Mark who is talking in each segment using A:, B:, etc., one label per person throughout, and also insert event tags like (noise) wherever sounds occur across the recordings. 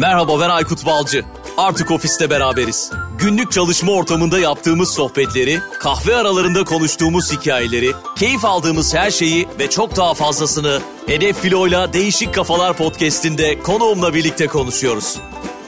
A: Merhaba ben Aykut Balcı. Artık ofiste beraberiz. Günlük çalışma ortamında yaptığımız sohbetleri, kahve aralarında konuştuğumuz hikayeleri, keyif aldığımız her şeyi ve çok daha fazlasını Hedef Filo'yla Değişik Kafalar podcast'inde konuğumla birlikte konuşuyoruz.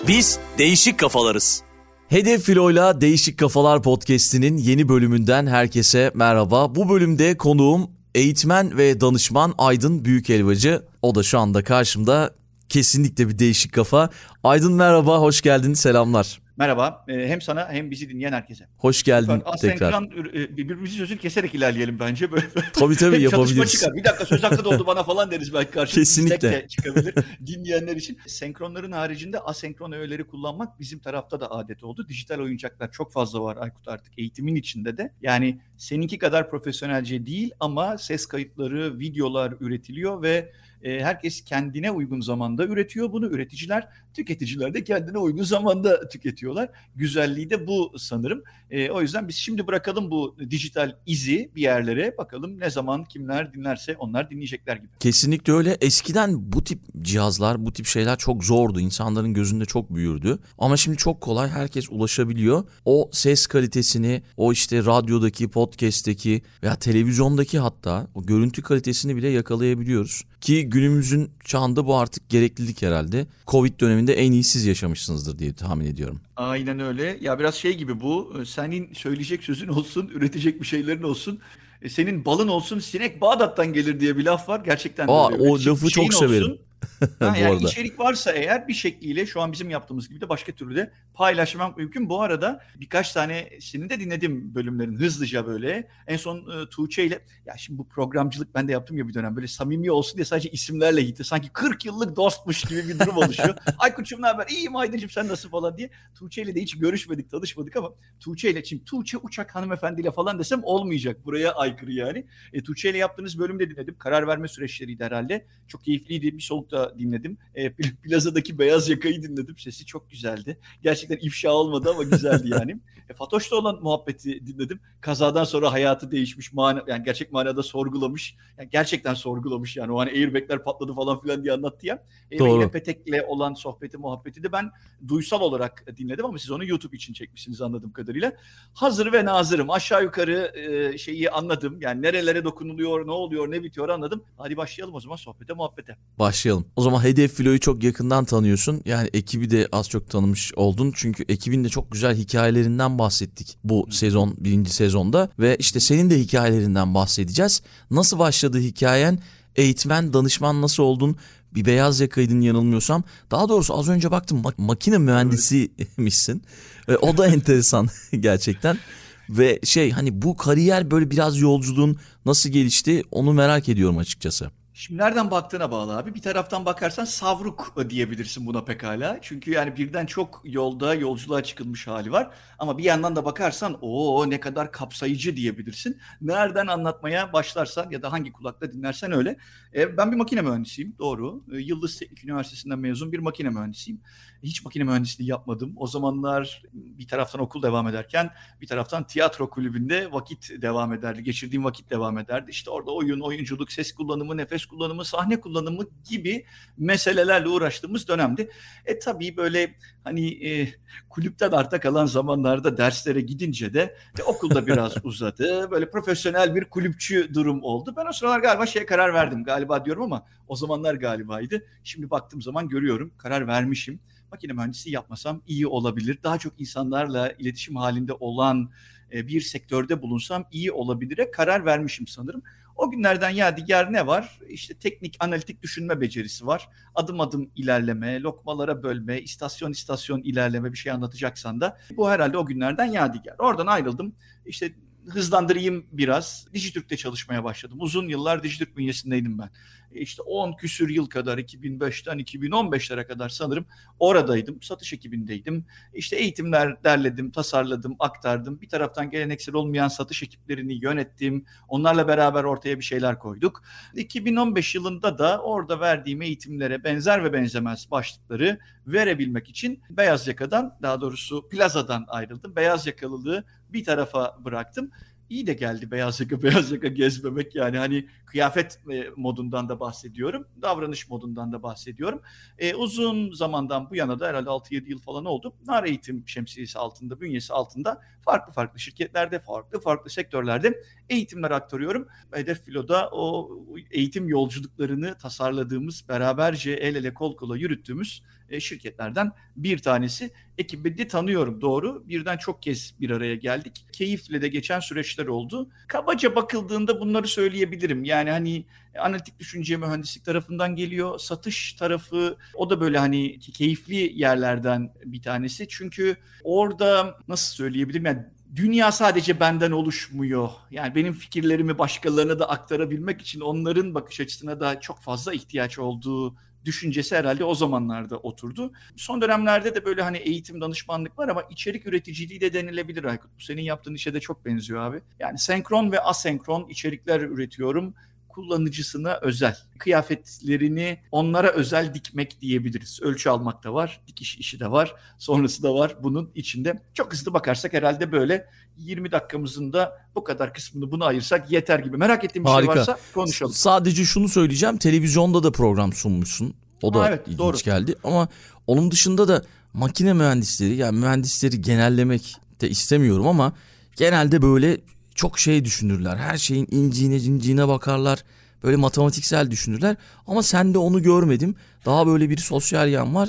A: Biz değişik kafalarız. Hedef Filo'yla Değişik Kafalar podcast'inin yeni bölümünden herkese merhaba. Bu bölümde konuğum eğitmen ve danışman Aydın Büyükelvacı. O da şu anda karşımda kesinlikle bir değişik kafa. Aydın merhaba, hoş geldin, selamlar.
B: Merhaba. Ee, hem sana hem bizi dinleyen herkese.
A: Hoş geldin Süper. tekrar.
B: Asenkron e, birbirimizi sözünü keserek ilerleyelim bence. Böyle, (laughs)
A: tabii tabii (laughs) yapabiliriz.
B: çıkar. Bir dakika söz hakkı doldu bana falan deriz belki karşı.
A: Kesinlikle.
B: De çıkabilir (laughs) dinleyenler için. Senkronların haricinde asenkron öğeleri kullanmak bizim tarafta da adet oldu. Dijital oyuncaklar çok fazla var Aykut artık eğitimin içinde de. Yani seninki kadar profesyonelce değil ama ses kayıtları, videolar üretiliyor ve herkes kendine uygun zamanda üretiyor bunu. Üreticiler, tüketiciler de kendine uygun zamanda tüketiyorlar. Güzelliği de bu sanırım. E, o yüzden biz şimdi bırakalım bu dijital izi bir yerlere. Bakalım ne zaman kimler dinlerse onlar dinleyecekler gibi.
A: Kesinlikle öyle. Eskiden bu tip cihazlar, bu tip şeyler çok zordu. İnsanların gözünde çok büyürdü. Ama şimdi çok kolay herkes ulaşabiliyor. O ses kalitesini, o işte radyodaki, podcast'teki veya televizyondaki hatta o görüntü kalitesini bile yakalayabiliyoruz. Ki günümüzün çağında bu artık gereklilik herhalde. Covid döneminde en iyi siz yaşamışsınızdır diye tahmin ediyorum.
B: Aynen öyle. Ya biraz şey gibi bu. E, senin söyleyecek sözün olsun, üretecek bir şeylerin olsun. E, senin balın olsun, sinek Bağdat'tan gelir diye bir laf var. Gerçekten
A: Aa, o lafı çok severim. Olsun, (laughs)
B: ha, yani arada. içerik varsa eğer bir şekliyle şu an bizim yaptığımız gibi de başka türlü de paylaşmak mümkün. Bu arada birkaç tanesini de dinledim bölümlerin hızlıca böyle. En son e, Tuğçe ile ya şimdi bu programcılık ben de yaptım ya bir dönem böyle samimi olsun diye sadece isimlerle gitti. Sanki 40 yıllık dostmuş gibi bir durum oluşuyor. (laughs) Aykut'cum ne haber? İyiyim Aydıncım sen nasıl falan diye. Tuğçe ile de hiç görüşmedik, tanışmadık ama Tuğçe ile şimdi Tuğçe Uçak hanımefendiyle falan desem olmayacak. Buraya aykırı yani. E, Tuğçe ile yaptığınız bölümde dinledim. Karar verme süreçleriydi herhalde. Çok keyifliydi. Bir soluk da dinledim. E, plazadaki beyaz yakayı dinledim. Sesi çok güzeldi. Gerçekten ifşa olmadı ama güzeldi yani. (laughs) e, Fatoş'ta olan muhabbeti dinledim. Kazadan sonra hayatı değişmiş. Mana, yani gerçek manada sorgulamış. Yani gerçekten sorgulamış yani. O hani airbagler patladı falan filan diye anlattı ya. E, Doğru. Yine Petek'le olan sohbeti muhabbeti de ben duysal olarak dinledim ama siz onu YouTube için çekmişsiniz anladığım kadarıyla. Hazır ve nazırım. Aşağı yukarı e, şeyi anladım. Yani nerelere dokunuluyor, ne oluyor, ne bitiyor anladım. Hadi başlayalım o zaman sohbete, muhabbete.
A: Başlayalım. O zaman Hedef Filo'yu çok yakından tanıyorsun. Yani ekibi de az çok tanımış oldun. Çünkü ekibin de çok güzel hikayelerinden bahsettik bu sezon, birinci sezonda. Ve işte senin de hikayelerinden bahsedeceğiz. Nasıl başladı hikayen? Eğitmen, danışman nasıl oldun? Bir beyaz yakaydın yanılmıyorsam. Daha doğrusu az önce baktım mak- makine mühendisiymişsin. Ve o da (laughs) enteresan (laughs) gerçekten. Ve şey hani bu kariyer böyle biraz yolculuğun nasıl gelişti onu merak ediyorum açıkçası.
B: Şimdi nereden baktığına bağlı abi. Bir taraftan bakarsan savruk diyebilirsin buna pekala. Çünkü yani birden çok yolda yolculuğa çıkılmış hali var. Ama bir yandan da bakarsan o ne kadar kapsayıcı diyebilirsin. Nereden anlatmaya başlarsan ya da hangi kulakla dinlersen öyle. E, ben bir makine mühendisiyim doğru. E, Yıldız Teknik Üniversitesi'nden mezun bir makine mühendisiyim. Hiç makine mühendisliği yapmadım. O zamanlar bir taraftan okul devam ederken bir taraftan tiyatro kulübünde vakit devam ederdi. Geçirdiğim vakit devam ederdi. İşte orada oyun, oyunculuk, ses kullanımı, nefes kullanımı, sahne kullanımı gibi meselelerle uğraştığımız dönemdi. E tabii böyle hani e, kulüpten arta kalan zamanlarda derslere gidince de e, okulda biraz (laughs) uzadı. Böyle profesyonel bir kulüpçü durum oldu. Ben o sıralar galiba şeye karar verdim. Galiba diyorum ama o zamanlar galibaydı. Şimdi baktığım zaman görüyorum karar vermişim makine mühendisi yapmasam iyi olabilir. Daha çok insanlarla iletişim halinde olan e, bir sektörde bulunsam iyi olabilire karar vermişim sanırım. O günlerden ya diğer ne var? İşte teknik analitik düşünme becerisi var. Adım adım ilerleme, lokmalara bölme, istasyon istasyon ilerleme bir şey anlatacaksan da bu herhalde o günlerden yadigar. Oradan ayrıldım. İşte hızlandırayım biraz. Dijitürk'te çalışmaya başladım. Uzun yıllar Dijitürk bünyesindeydim ben. İşte 10 küsür yıl kadar 2005'ten 2015'lere kadar sanırım oradaydım. Satış ekibindeydim. İşte eğitimler derledim, tasarladım, aktardım. Bir taraftan geleneksel olmayan satış ekiplerini yönettim. Onlarla beraber ortaya bir şeyler koyduk. 2015 yılında da orada verdiğim eğitimlere benzer ve benzemez başlıkları verebilmek için beyaz yakadan daha doğrusu plazadan ayrıldım. Beyaz yakalılığı bir tarafa bıraktım iyi de geldi beyaz yaka (laughs) beyaz yaka gezmemek yani hani kıyafet e, modundan da bahsediyorum davranış modundan da bahsediyorum e, uzun zamandan bu yana da herhalde 6-7 yıl falan oldu nar eğitim şemsiyesi altında bünyesi altında farklı farklı şirketlerde farklı farklı sektörlerde eğitimler aktarıyorum Hedef Filo'da o eğitim yolculuklarını tasarladığımız beraberce el ele kol kola yürüttüğümüz e, şirketlerden bir tanesi. Ekibi de tanıyorum doğru. Birden çok kez bir araya geldik. Keyifle de geçen süreçler oldu. Kabaca bakıldığında bunları söyleyebilirim. Yani hani analitik düşünce mühendislik tarafından geliyor. Satış tarafı o da böyle hani keyifli yerlerden bir tanesi. Çünkü orada nasıl söyleyebilirim yani dünya sadece benden oluşmuyor. Yani benim fikirlerimi başkalarına da aktarabilmek için onların bakış açısına da çok fazla ihtiyaç olduğu düşüncesi herhalde o zamanlarda oturdu. Son dönemlerde de böyle hani eğitim danışmanlık var ama içerik üreticiliği de denilebilir Aykut. Bu senin yaptığın işe de çok benziyor abi. Yani senkron ve asenkron içerikler üretiyorum kullanıcısına özel. Kıyafetlerini onlara özel dikmek diyebiliriz. Ölçü almak da var, dikiş işi de var, sonrası da var bunun içinde. Çok hızlı bakarsak herhalde böyle 20 dakikamızın da bu kadar kısmını buna ayırsak yeter gibi. Merak ettiğim bir şey
A: Harika.
B: şey varsa konuşalım.
A: Sadece şunu söyleyeceğim. Televizyonda da program sunmuşsun. O da
B: Ha, evet,
A: ilginç
B: doğru.
A: geldi. Ama onun dışında da makine mühendisleri yani mühendisleri genellemek de istemiyorum ama genelde böyle çok şey düşünürler. Her şeyin inciğine cinciğine bakarlar. Böyle matematiksel düşünürler. Ama sende onu görmedim. Daha böyle bir sosyal yan var.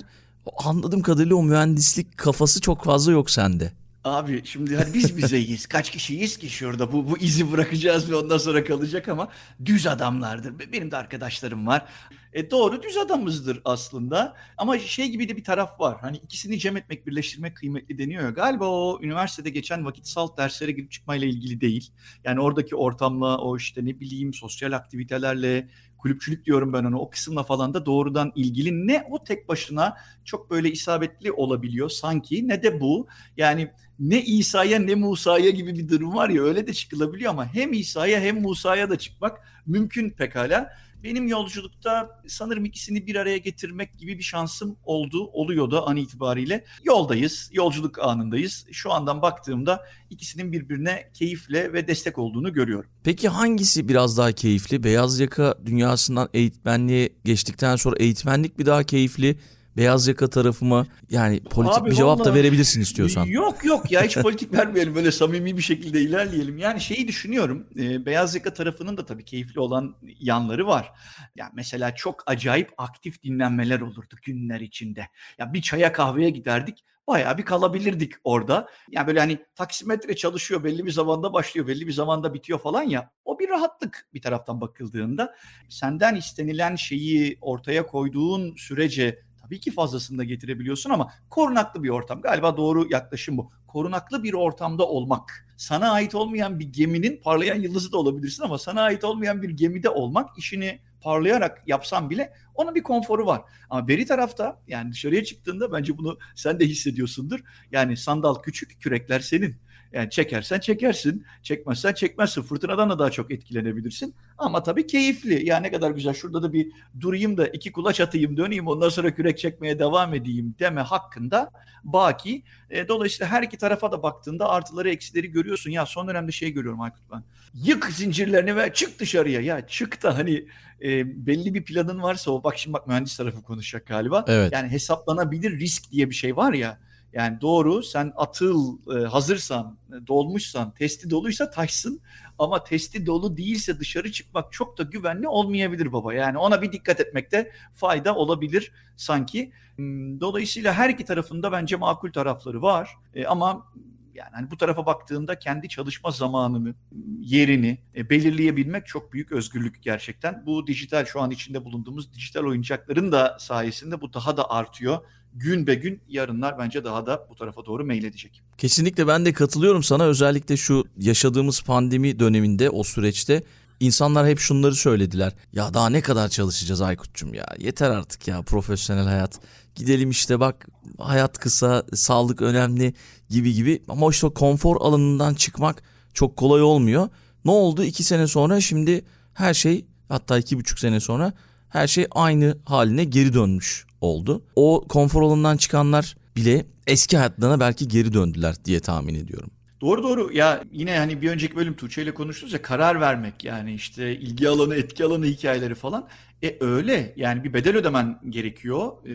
A: Anladığım kadarıyla o mühendislik kafası çok fazla yok sende.
B: Abi şimdi hani biz bizeyiz. Kaç kişiyiz ki şurada bu, bu izi bırakacağız ve ondan sonra kalacak ama düz adamlardır. Be- Benim de arkadaşlarım var. E doğru düz adamızdır aslında. Ama şey gibi de bir taraf var. Hani ikisini cem etmek, birleştirmek kıymetli deniyor ya. Galiba o üniversitede geçen vakitsal derslere girip çıkmayla ilgili değil. Yani oradaki ortamla, o işte ne bileyim sosyal aktivitelerle, kulüpçülük diyorum ben ona o kısımla falan da doğrudan ilgili. Ne o tek başına çok böyle isabetli olabiliyor sanki ne de bu. Yani ne İsa'ya ne Musa'ya gibi bir durum var ya öyle de çıkılabiliyor ama hem İsa'ya hem Musa'ya da çıkmak mümkün pekala. Benim yolculukta sanırım ikisini bir araya getirmek gibi bir şansım oldu, oluyor da an itibariyle. Yoldayız, yolculuk anındayız. Şu andan baktığımda ikisinin birbirine keyifle ve destek olduğunu görüyorum.
A: Peki hangisi biraz daha keyifli? Beyaz yaka dünyasından eğitmenliğe geçtikten sonra eğitmenlik bir daha keyifli. Beyaz yaka tarafı mı? Yani politik
B: Abi
A: bir cevap da
B: vallahi-
A: verebilirsin istiyorsan.
B: Yok yok ya hiç politik vermeyelim böyle samimi bir şekilde ilerleyelim. Yani şeyi düşünüyorum e, beyaz yaka tarafının da tabii keyifli olan yanları var. Ya mesela çok acayip aktif dinlenmeler olurdu günler içinde. Ya bir çaya kahveye giderdik bayağı bir kalabilirdik orada. Yani böyle hani taksimetre çalışıyor belli bir zamanda başlıyor belli bir zamanda bitiyor falan ya. O bir rahatlık bir taraftan bakıldığında. Senden istenilen şeyi ortaya koyduğun sürece Tabii ki fazlasını da getirebiliyorsun ama korunaklı bir ortam. Galiba doğru yaklaşım bu. Korunaklı bir ortamda olmak. Sana ait olmayan bir geminin parlayan yıldızı da olabilirsin ama sana ait olmayan bir gemide olmak işini parlayarak yapsan bile onun bir konforu var. Ama beri tarafta yani dışarıya çıktığında bence bunu sen de hissediyorsundur. Yani sandal küçük, kürekler senin. Yani çekersen çekersin, çekmezsen çekmezsin. Fırtınadan da daha çok etkilenebilirsin. Ama tabii keyifli. Ya ne kadar güzel şurada da bir durayım da iki kulaç atayım döneyim ondan sonra kürek çekmeye devam edeyim deme hakkında baki. E, dolayısıyla her iki tarafa da baktığında artıları eksileri görüyorsun. Ya son dönemde şey görüyorum Aykut ben. Yık zincirlerini ve çık dışarıya. Ya çık da hani e, belli bir planın varsa o bak şimdi bak mühendis tarafı konuşacak galiba.
A: Evet.
B: Yani hesaplanabilir risk diye bir şey var ya. Yani doğru sen atıl e, hazırsan, e, dolmuşsan, testi doluysa taşsın. Ama testi dolu değilse dışarı çıkmak çok da güvenli olmayabilir baba. Yani ona bir dikkat etmekte fayda olabilir sanki. Hmm, Dolayısıyla her iki tarafında bence makul tarafları var. E, ama yani hani bu tarafa baktığında kendi çalışma zamanını, yerini e, belirleyebilmek çok büyük özgürlük gerçekten. Bu dijital şu an içinde bulunduğumuz dijital oyuncakların da sayesinde bu daha da artıyor. Gün be gün yarınlar bence daha da bu tarafa doğru meyledecek.
A: Kesinlikle ben de katılıyorum sana. Özellikle şu yaşadığımız pandemi döneminde o süreçte insanlar hep şunları söylediler. Ya daha ne kadar çalışacağız Aykut'cum ya. Yeter artık ya profesyonel hayat. Gidelim işte bak hayat kısa, sağlık önemli gibi gibi. Ama işte konfor alanından çıkmak çok kolay olmuyor. Ne oldu? İki sene sonra şimdi her şey hatta iki buçuk sene sonra her şey aynı haline geri dönmüş oldu. O konfor alanından çıkanlar bile eski hayatlarına belki geri döndüler diye tahmin ediyorum.
B: Doğru doğru ya yine hani bir önceki bölüm Tuğçe ile konuştunuz ya karar vermek yani işte ilgi alanı etki alanı hikayeleri falan. E öyle yani bir bedel ödemen gerekiyor. E,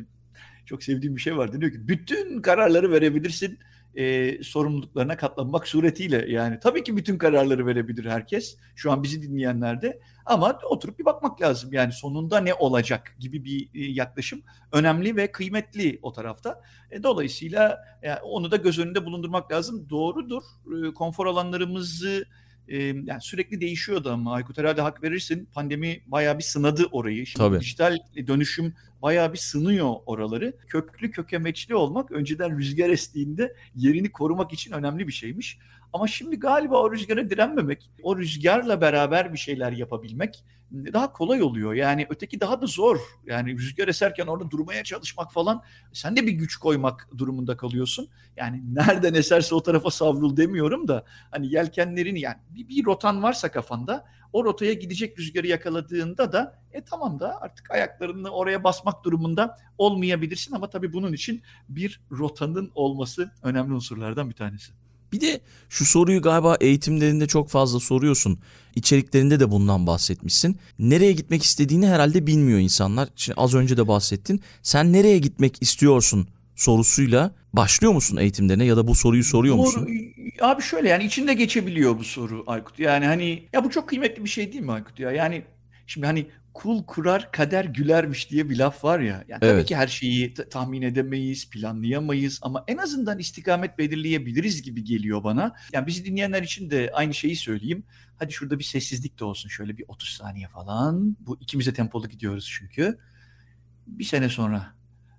B: çok sevdiğim bir şey var diyor ki bütün kararları verebilirsin e, sorumluluklarına katlanmak suretiyle yani. Tabii ki bütün kararları verebilir herkes. Şu an bizi dinleyenler de. Ama oturup bir bakmak lazım. Yani sonunda ne olacak gibi bir e, yaklaşım önemli ve kıymetli o tarafta. E, dolayısıyla yani onu da göz önünde bulundurmak lazım. Doğrudur. E, konfor alanlarımızı yani sürekli değişiyordu ama Aykut herhalde hak verirsin. Pandemi bayağı bir sınadı orayı. Şimdi Tabii. dijital dönüşüm bayağı bir sınıyor oraları. Köklü kökemeçli olmak önceden rüzgar estiğinde yerini korumak için önemli bir şeymiş. Ama şimdi galiba o rüzgara direnmemek, o rüzgarla beraber bir şeyler yapabilmek daha kolay oluyor. Yani öteki daha da zor. Yani rüzgar eserken orada durmaya çalışmak falan sen de bir güç koymak durumunda kalıyorsun. Yani nereden eserse o tarafa savrul demiyorum da hani yelkenlerini yani bir, bir rotan varsa kafanda o rotaya gidecek rüzgarı yakaladığında da e tamam da artık ayaklarını oraya basmak durumunda olmayabilirsin ama tabii bunun için bir rotanın olması önemli unsurlardan bir tanesi.
C: Bir de şu soruyu galiba eğitimlerinde çok fazla soruyorsun. İçeriklerinde de bundan bahsetmişsin. Nereye gitmek istediğini herhalde bilmiyor insanlar. Şimdi az önce de bahsettin. Sen nereye gitmek istiyorsun sorusuyla başlıyor musun eğitimlerine ya da bu soruyu soruyor Doğru. musun?
B: Abi şöyle yani içinde geçebiliyor bu soru Aykut. Yani hani ya bu çok kıymetli bir şey değil mi Aykut ya? Yani şimdi hani kul kurar kader gülermiş diye bir laf var ya. Yani evet. tabii ki her şeyi tahmin edemeyiz, planlayamayız ama en azından istikamet belirleyebiliriz gibi geliyor bana. Yani bizi dinleyenler için de aynı şeyi söyleyeyim. Hadi şurada bir sessizlik de olsun şöyle bir 30 saniye falan. Bu ikimize tempolu gidiyoruz çünkü. Bir sene sonra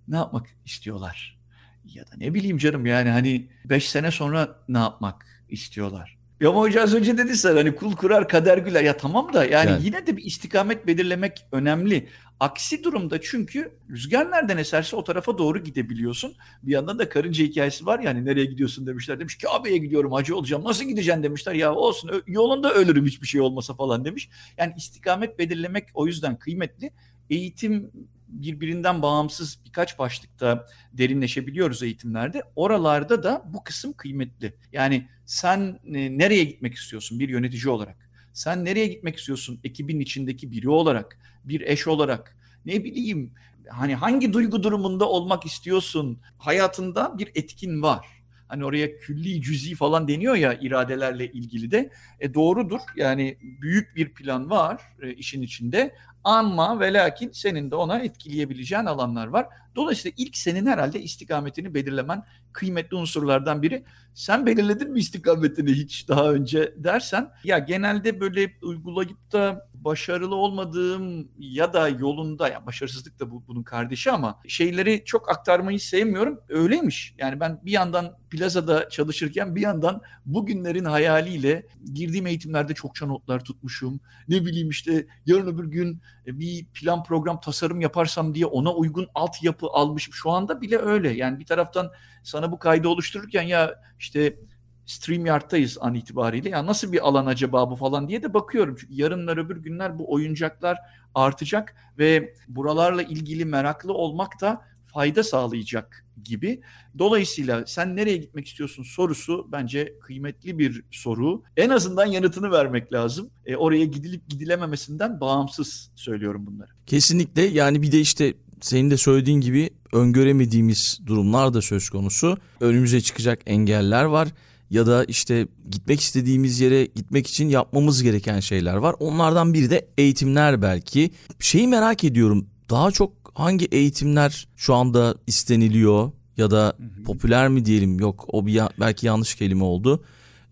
B: ne yapmak istiyorlar? Ya da ne bileyim canım yani hani 5 sene sonra ne yapmak istiyorlar? Ya ama hoca az önce dedi sen hani kul kurar kader güler. Ya tamam da yani, yani yine de bir istikamet belirlemek önemli. Aksi durumda çünkü rüzgar nereden eserse o tarafa doğru gidebiliyorsun. Bir yandan da karınca hikayesi var yani nereye gidiyorsun demişler. Demiş Kabe'ye gidiyorum hacı olacağım. Nasıl gideceksin demişler. Ya olsun yolunda ölürüm hiçbir şey olmasa falan demiş. Yani istikamet belirlemek o yüzden kıymetli. Eğitim birbirinden bağımsız birkaç başlıkta derinleşebiliyoruz eğitimlerde. Oralarda da bu kısım kıymetli. Yani sen e, nereye gitmek istiyorsun bir yönetici olarak? Sen nereye gitmek istiyorsun ekibin içindeki biri olarak, bir eş olarak? Ne bileyim hani hangi duygu durumunda olmak istiyorsun? Hayatında bir etkin var. Hani oraya külli cüzi falan deniyor ya iradelerle ilgili de. E doğrudur. Yani büyük bir plan var e, işin içinde ama ve lakin senin de ona etkileyebileceğin alanlar var. Dolayısıyla ilk senin herhalde istikametini belirlemen kıymetli unsurlardan biri. Sen belirledin mi istikametini hiç daha önce dersen ya genelde böyle uygulayıp da başarılı olmadığım ya da yolunda ya başarısızlık da bu, bunun kardeşi ama şeyleri çok aktarmayı sevmiyorum. Öyleymiş. Yani ben bir yandan plazada çalışırken bir yandan bugünlerin hayaliyle girdiğim eğitimlerde çokça notlar tutmuşum. Ne bileyim işte yarın öbür gün bir plan program tasarım yaparsam diye ona uygun altyapı almışım. Şu anda bile öyle. Yani bir taraftan sana bu kaydı oluştururken ya işte StreamYard'tayız an itibariyle. Ya nasıl bir alan acaba bu falan diye de bakıyorum. Çünkü yarınlar öbür günler bu oyuncaklar artacak ve buralarla ilgili meraklı olmak da fayda sağlayacak gibi. Dolayısıyla sen nereye gitmek istiyorsun sorusu bence kıymetli bir soru. En azından yanıtını vermek lazım. E, oraya gidilip gidilememesinden bağımsız söylüyorum bunları.
C: Kesinlikle yani bir de işte senin de söylediğin gibi öngöremediğimiz durumlar da söz konusu. Önümüze çıkacak engeller var ya da işte gitmek istediğimiz yere gitmek için yapmamız gereken şeyler var. Onlardan biri de eğitimler belki. Şeyi merak ediyorum. Daha çok hangi eğitimler şu anda isteniliyor ya da popüler mi diyelim yok o bir belki yanlış kelime oldu.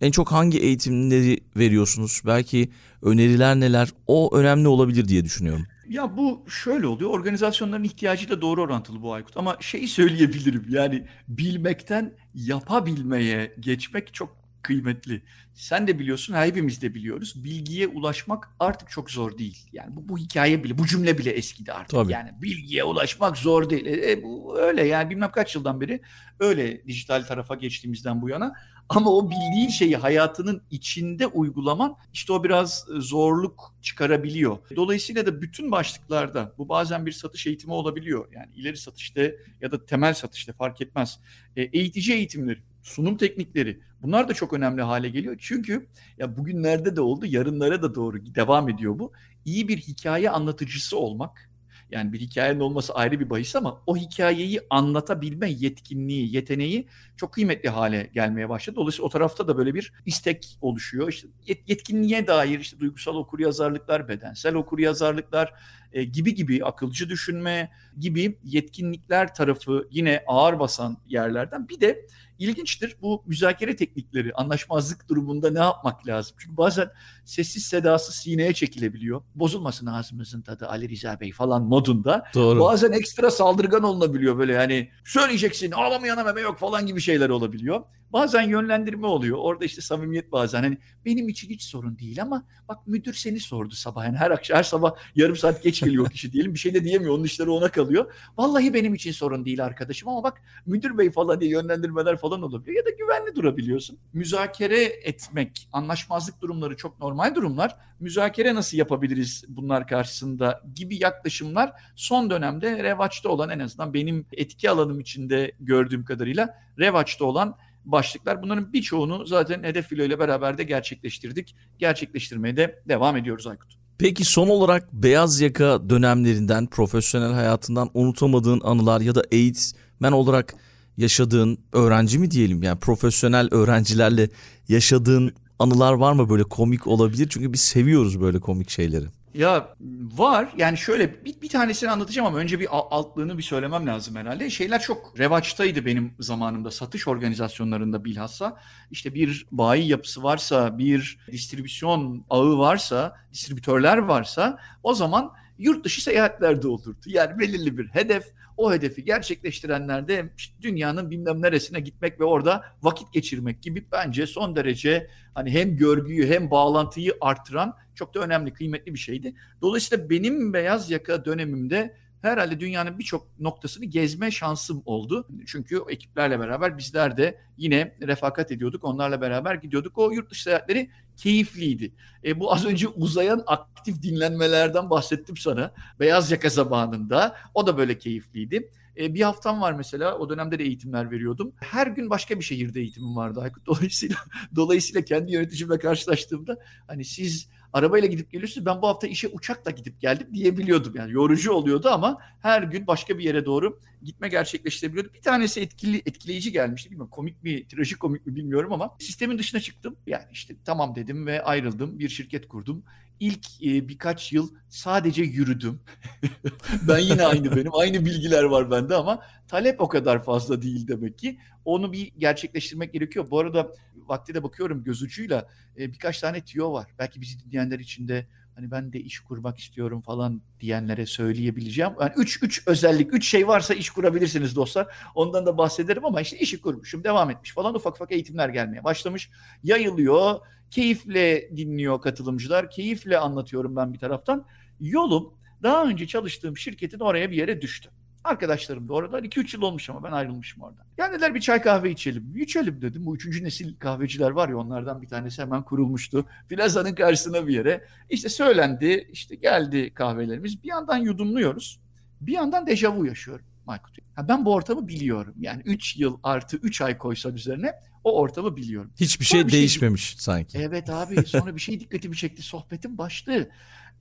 C: En çok hangi eğitimleri veriyorsunuz? Belki öneriler neler? O önemli olabilir diye düşünüyorum.
B: Ya bu şöyle oluyor. Organizasyonların ihtiyacıyla doğru orantılı bu Aykut. Ama şeyi söyleyebilirim. Yani bilmekten yapabilmeye geçmek çok kıymetli. Sen de biliyorsun, hepimiz de biliyoruz. Bilgiye ulaşmak artık çok zor değil. Yani bu, bu hikaye bile, bu cümle bile eskidi artık. Tabii. Yani bilgiye ulaşmak zor değil. E, e, bu öyle yani bilmem kaç yıldan beri öyle dijital tarafa geçtiğimizden bu yana. Ama o bildiğin şeyi hayatının içinde uygulaman işte o biraz e, zorluk çıkarabiliyor. Dolayısıyla da bütün başlıklarda bu bazen bir satış eğitimi olabiliyor. Yani ileri satışta ya da temel satışta fark etmez. E, eğitici eğitimleri sunum teknikleri bunlar da çok önemli hale geliyor. Çünkü ya bugünlerde de oldu, yarınlara da doğru devam ediyor bu. İyi bir hikaye anlatıcısı olmak yani bir hikayenin olması ayrı bir bahis ama o hikayeyi anlatabilme yetkinliği, yeteneği çok kıymetli hale gelmeye başladı. Dolayısıyla o tarafta da böyle bir istek oluşuyor. İşte yetkinliğe dair işte duygusal okuryazarlıklar, bedensel okuryazarlıklar e, gibi gibi akılcı düşünme gibi yetkinlikler tarafı yine ağır basan yerlerden. Bir de ilginçtir bu müzakere teknikleri, anlaşmazlık durumunda ne yapmak lazım? Çünkü bazen sessiz sedası sineye çekilebiliyor. Bozulmasın ağzımızın tadı Ali Rıza Bey falan modunda. Doğru. Bazen ekstra saldırgan olunabiliyor böyle yani söyleyeceksin ağlamayana meme yok falan gibi şeyler olabiliyor. Bazen yönlendirme oluyor. Orada işte samimiyet bazen hani benim için hiç sorun değil ama bak müdür seni sordu sabah. Yani her akşam her sabah yarım saat geç geliyor kişi diyelim. Bir şey de diyemiyor. Onun işleri ona kalıyor. Vallahi benim için sorun değil arkadaşım ama bak müdür bey falan diye yönlendirmeler falan olabiliyor. Ya da güvenli durabiliyorsun. Müzakere etmek, anlaşmazlık durumları çok normal durumlar. Müzakere nasıl yapabiliriz bunlar karşısında gibi yaklaşımlar son dönemde revaçta olan en azından benim etki alanım içinde gördüğüm kadarıyla revaçta olan başlıklar. Bunların birçoğunu zaten Hedef Filo ile beraber de gerçekleştirdik. Gerçekleştirmeye de devam ediyoruz Aykut.
C: Peki son olarak beyaz yaka dönemlerinden, profesyonel hayatından unutamadığın anılar ya da eğitmen olarak yaşadığın öğrenci mi diyelim yani profesyonel öğrencilerle yaşadığın anılar var mı böyle komik olabilir? Çünkü biz seviyoruz böyle komik şeyleri.
B: Ya var yani şöyle bir, bir tanesini anlatacağım ama önce bir altlığını bir söylemem lazım herhalde. Şeyler çok revaçtaydı benim zamanımda satış organizasyonlarında bilhassa. İşte bir bayi yapısı varsa, bir distribüsyon ağı varsa, distribütörler varsa o zaman yurt dışı seyahatler de olurdu. Yani belirli bir hedef, o hedefi gerçekleştirenler de dünyanın bilmem neresine gitmek ve orada vakit geçirmek gibi bence son derece hani hem görgüyü hem bağlantıyı arttıran çok da önemli, kıymetli bir şeydi. Dolayısıyla benim beyaz yaka dönemimde herhalde dünyanın birçok noktasını gezme şansım oldu. Çünkü o ekiplerle beraber bizler de yine refakat ediyorduk. Onlarla beraber gidiyorduk. O yurt dışı seyahatleri keyifliydi. E, bu az önce uzayan aktif dinlenmelerden bahsettim sana. Beyaz yaka zamanında. O da böyle keyifliydi. E, bir haftam var mesela. O dönemde de eğitimler veriyordum. Her gün başka bir şehirde eğitimim vardı Aykut. (laughs) Dolayısıyla dolayısıyla kendi yöneticimle karşılaştığımda hani siz arabayla gidip geliyorsunuz. Ben bu hafta işe uçakla gidip geldim diyebiliyordum. Yani yorucu oluyordu ama her gün başka bir yere doğru gitme gerçekleştirebiliyordum. Bir tanesi etkili, etkileyici gelmişti. Bilmiyorum komik mi, trajikomik mi bilmiyorum ama sistemin dışına çıktım. Yani işte tamam dedim ve ayrıldım. Bir şirket kurdum ilk e, birkaç yıl sadece yürüdüm. (laughs) ben yine aynı benim. Aynı bilgiler var bende ama talep o kadar fazla değil demek ki. Onu bir gerçekleştirmek gerekiyor. Bu arada vakti de bakıyorum göz ucuyla e, birkaç tane tüyo var. Belki bizi dinleyenler için de hani ben de iş kurmak istiyorum falan diyenlere söyleyebileceğim. Yani üç, üç özellik, üç şey varsa iş kurabilirsiniz dostlar. Ondan da bahsederim ama işte işi kurmuşum, devam etmiş falan ufak ufak eğitimler gelmeye başlamış. Yayılıyor, keyifle dinliyor katılımcılar, keyifle anlatıyorum ben bir taraftan. Yolum daha önce çalıştığım şirketin oraya bir yere düştü. Arkadaşlarım da oradan 2-3 yıl olmuş ama ben ayrılmışım oradan. Yani dediler bir çay kahve içelim. İçelim dedim. Bu üçüncü nesil kahveciler var ya onlardan bir tanesi hemen kurulmuştu. (laughs) Plazanın karşısına bir yere. İşte söylendi, işte geldi kahvelerimiz. Bir yandan yudumluyoruz. Bir yandan dejavu yaşıyorum. Michael. Ha, ben bu ortamı biliyorum. Yani 3 yıl artı 3 ay koysan üzerine o ortamı biliyorum.
C: Hiçbir şey bir değişmemiş şey... sanki.
B: Evet abi sonra bir şey dikkatimi çekti. Sohbetin başlığı.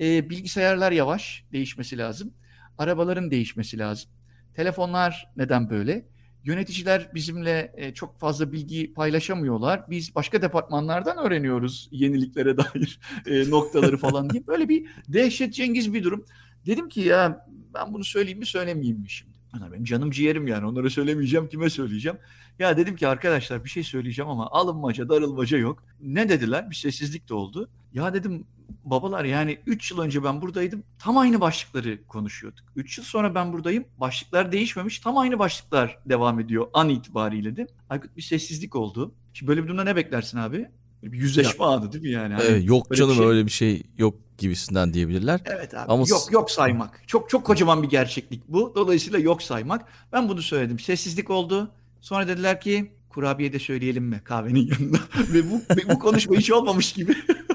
B: Ee, bilgisayarlar yavaş değişmesi lazım. Arabaların değişmesi lazım. Telefonlar neden böyle? Yöneticiler bizimle e, çok fazla bilgi paylaşamıyorlar. Biz başka departmanlardan öğreniyoruz yeniliklere (laughs) dair e, noktaları falan diye. Böyle bir dehşet cengiz bir durum. Dedim ki ya ben bunu söyleyeyim mi söylemeyeyim mi şimdi? Onlar benim canım ciğerim yani onlara söylemeyeceğim kime söyleyeceğim. Ya dedim ki arkadaşlar bir şey söyleyeceğim ama alınmaca darılmaca yok. Ne dediler? Bir sessizlik de oldu. Ya dedim babalar yani 3 yıl önce ben buradaydım. Tam aynı başlıkları konuşuyorduk. 3 yıl sonra ben buradayım. Başlıklar değişmemiş. Tam aynı başlıklar devam ediyor an itibariyle de. Aykut bir sessizlik oldu. Şimdi böyle bir durumda ne beklersin abi? Bir yüzleşme ya, anı değil mi yani?
C: Hani yok canım bir şey... öyle bir şey yok gibisinden diyebilirler.
B: Evet abi. Ama yok yok saymak. Çok çok kocaman bir gerçeklik bu. Dolayısıyla yok saymak. Ben bunu söyledim. Sessizlik oldu. Sonra dediler ki kurabiye de söyleyelim mi kahvenin yanında? (laughs) Ve bu bu konuşma hiç olmamış gibi (laughs)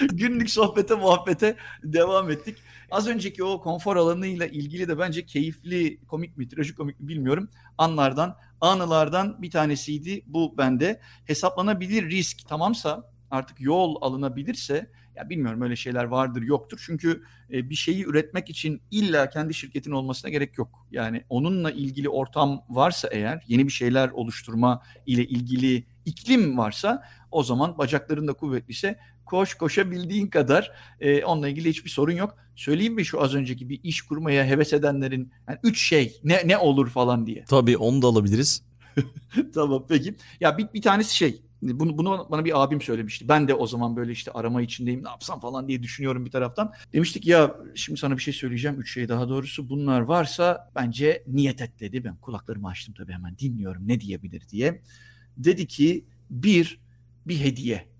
B: (laughs) günlük sohbete muhabbete devam ettik. Az önceki o konfor alanıyla ilgili de bence keyifli, komik mi, trajikomik mi bilmiyorum anlardan anılardan bir tanesiydi bu bende. Hesaplanabilir risk tamamsa artık yol alınabilirse ya bilmiyorum öyle şeyler vardır yoktur. Çünkü e, bir şeyi üretmek için illa kendi şirketin olmasına gerek yok. Yani onunla ilgili ortam varsa eğer yeni bir şeyler oluşturma ile ilgili iklim varsa o zaman bacakların da kuvvetliyse koş koşabildiğin kadar e, onunla ilgili hiçbir sorun yok. Söyleyeyim mi şu az önceki bir iş kurmaya heves edenlerin yani üç şey ne ne olur falan diye.
C: Tabii onu da alabiliriz. (laughs)
B: tamam peki. Ya bir, bir tanesi şey bunu, bunu bana bir abim söylemişti. Ben de o zaman böyle işte arama içindeyim ne yapsam falan diye düşünüyorum bir taraftan. Demiştik ya şimdi sana bir şey söyleyeceğim. Üç şey daha doğrusu bunlar varsa bence niyet et dedi. Ben kulaklarımı açtım tabii hemen dinliyorum ne diyebilir diye. Dedi ki bir bir hediye.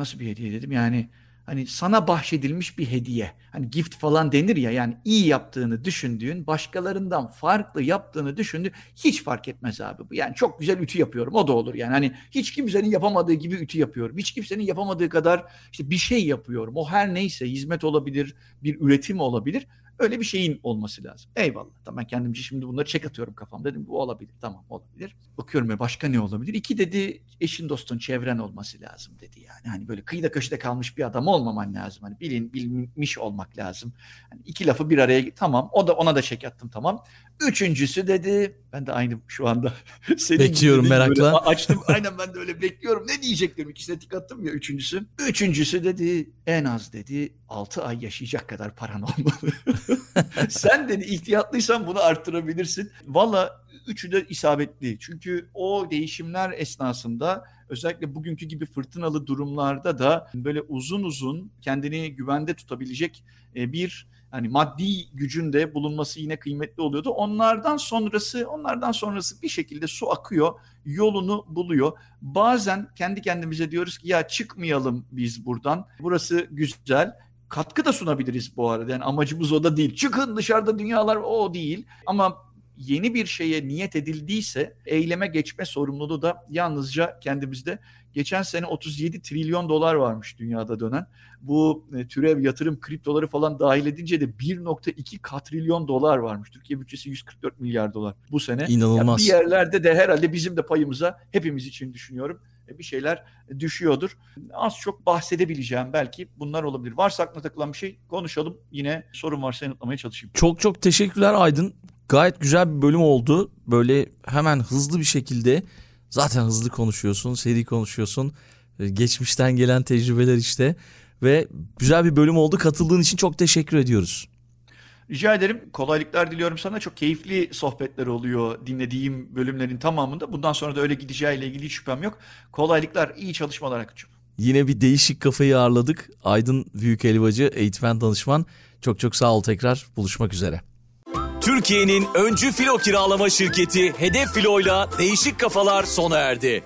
B: Nasıl bir hediye dedim yani hani sana bahşedilmiş bir hediye. Hani gift falan denir ya yani iyi yaptığını düşündüğün, başkalarından farklı yaptığını düşündüğün hiç fark etmez abi. Yani çok güzel ütü yapıyorum o da olur yani. Hani hiç kimsenin yapamadığı gibi ütü yapıyorum. Hiç kimsenin yapamadığı kadar işte bir şey yapıyorum. O her neyse hizmet olabilir, bir üretim olabilir. Öyle bir şeyin olması lazım. Eyvallah. Tamam ben kendimce şimdi bunları çek atıyorum kafam. Dedim bu olabilir. Tamam olabilir. Bakıyorum ya başka ne olabilir? İki dedi eşin dostun çevren olması lazım dedi yani. Hani böyle kıyıda köşede kalmış bir adam olmaman lazım. Hani bilin bilmiş olmak lazım. Hani iki lafı bir araya tamam. O da ona da çek attım tamam. Üçüncüsü dedi ben de aynı şu anda. (laughs)
C: Senin Bekliyorum merakla.
B: açtım aynen ben de öyle bekliyorum. Ne diyecektim ikisine tik attım ya üçüncüsü. Üçüncüsü dedi en az dedi 6 ay yaşayacak kadar paran olmalı. (laughs) (laughs) Sen dedi ihtiyatlıysan bunu arttırabilirsin. Valla üçü de isabetli. Çünkü o değişimler esnasında özellikle bugünkü gibi fırtınalı durumlarda da böyle uzun uzun kendini güvende tutabilecek e, bir hani maddi gücün de bulunması yine kıymetli oluyordu. Onlardan sonrası, onlardan sonrası bir şekilde su akıyor, yolunu buluyor. Bazen kendi kendimize diyoruz ki ya çıkmayalım biz buradan. Burası güzel katkı da sunabiliriz bu arada. Yani amacımız o da değil. Çıkın dışarıda dünyalar o değil. Ama yeni bir şeye niyet edildiyse eyleme geçme sorumluluğu da yalnızca kendimizde. Geçen sene 37 trilyon dolar varmış dünyada dönen. Bu e, türev yatırım kriptoları falan dahil edince de 1.2 katrilyon dolar varmış. Türkiye bütçesi 144 milyar dolar bu sene.
C: İnanılmaz.
B: Yani bir yerlerde de herhalde bizim de payımıza hepimiz için düşünüyorum bir şeyler düşüyordur. Az çok bahsedebileceğim belki bunlar olabilir. Varsa aklına takılan bir şey konuşalım. Yine sorun varsa yanıtlamaya çalışayım.
C: Çok çok teşekkürler Aydın. Gayet güzel bir bölüm oldu. Böyle hemen hızlı bir şekilde zaten hızlı konuşuyorsun, seri konuşuyorsun. E, geçmişten gelen tecrübeler işte ve güzel bir bölüm oldu. Katıldığın için çok teşekkür ediyoruz.
B: Rica ederim. Kolaylıklar diliyorum sana. Çok keyifli sohbetler oluyor dinlediğim bölümlerin tamamında. Bundan sonra da öyle gideceğiyle ilgili hiç şüphem yok. Kolaylıklar, iyi çalışmalar Akıncığım.
C: Yine bir değişik kafayı ağırladık. Aydın Büyük Elvacı, eğitmen danışman. Çok çok sağ ol tekrar. Buluşmak üzere.
A: Türkiye'nin öncü filo kiralama şirketi Hedef Filo'yla Değişik Kafalar sona erdi.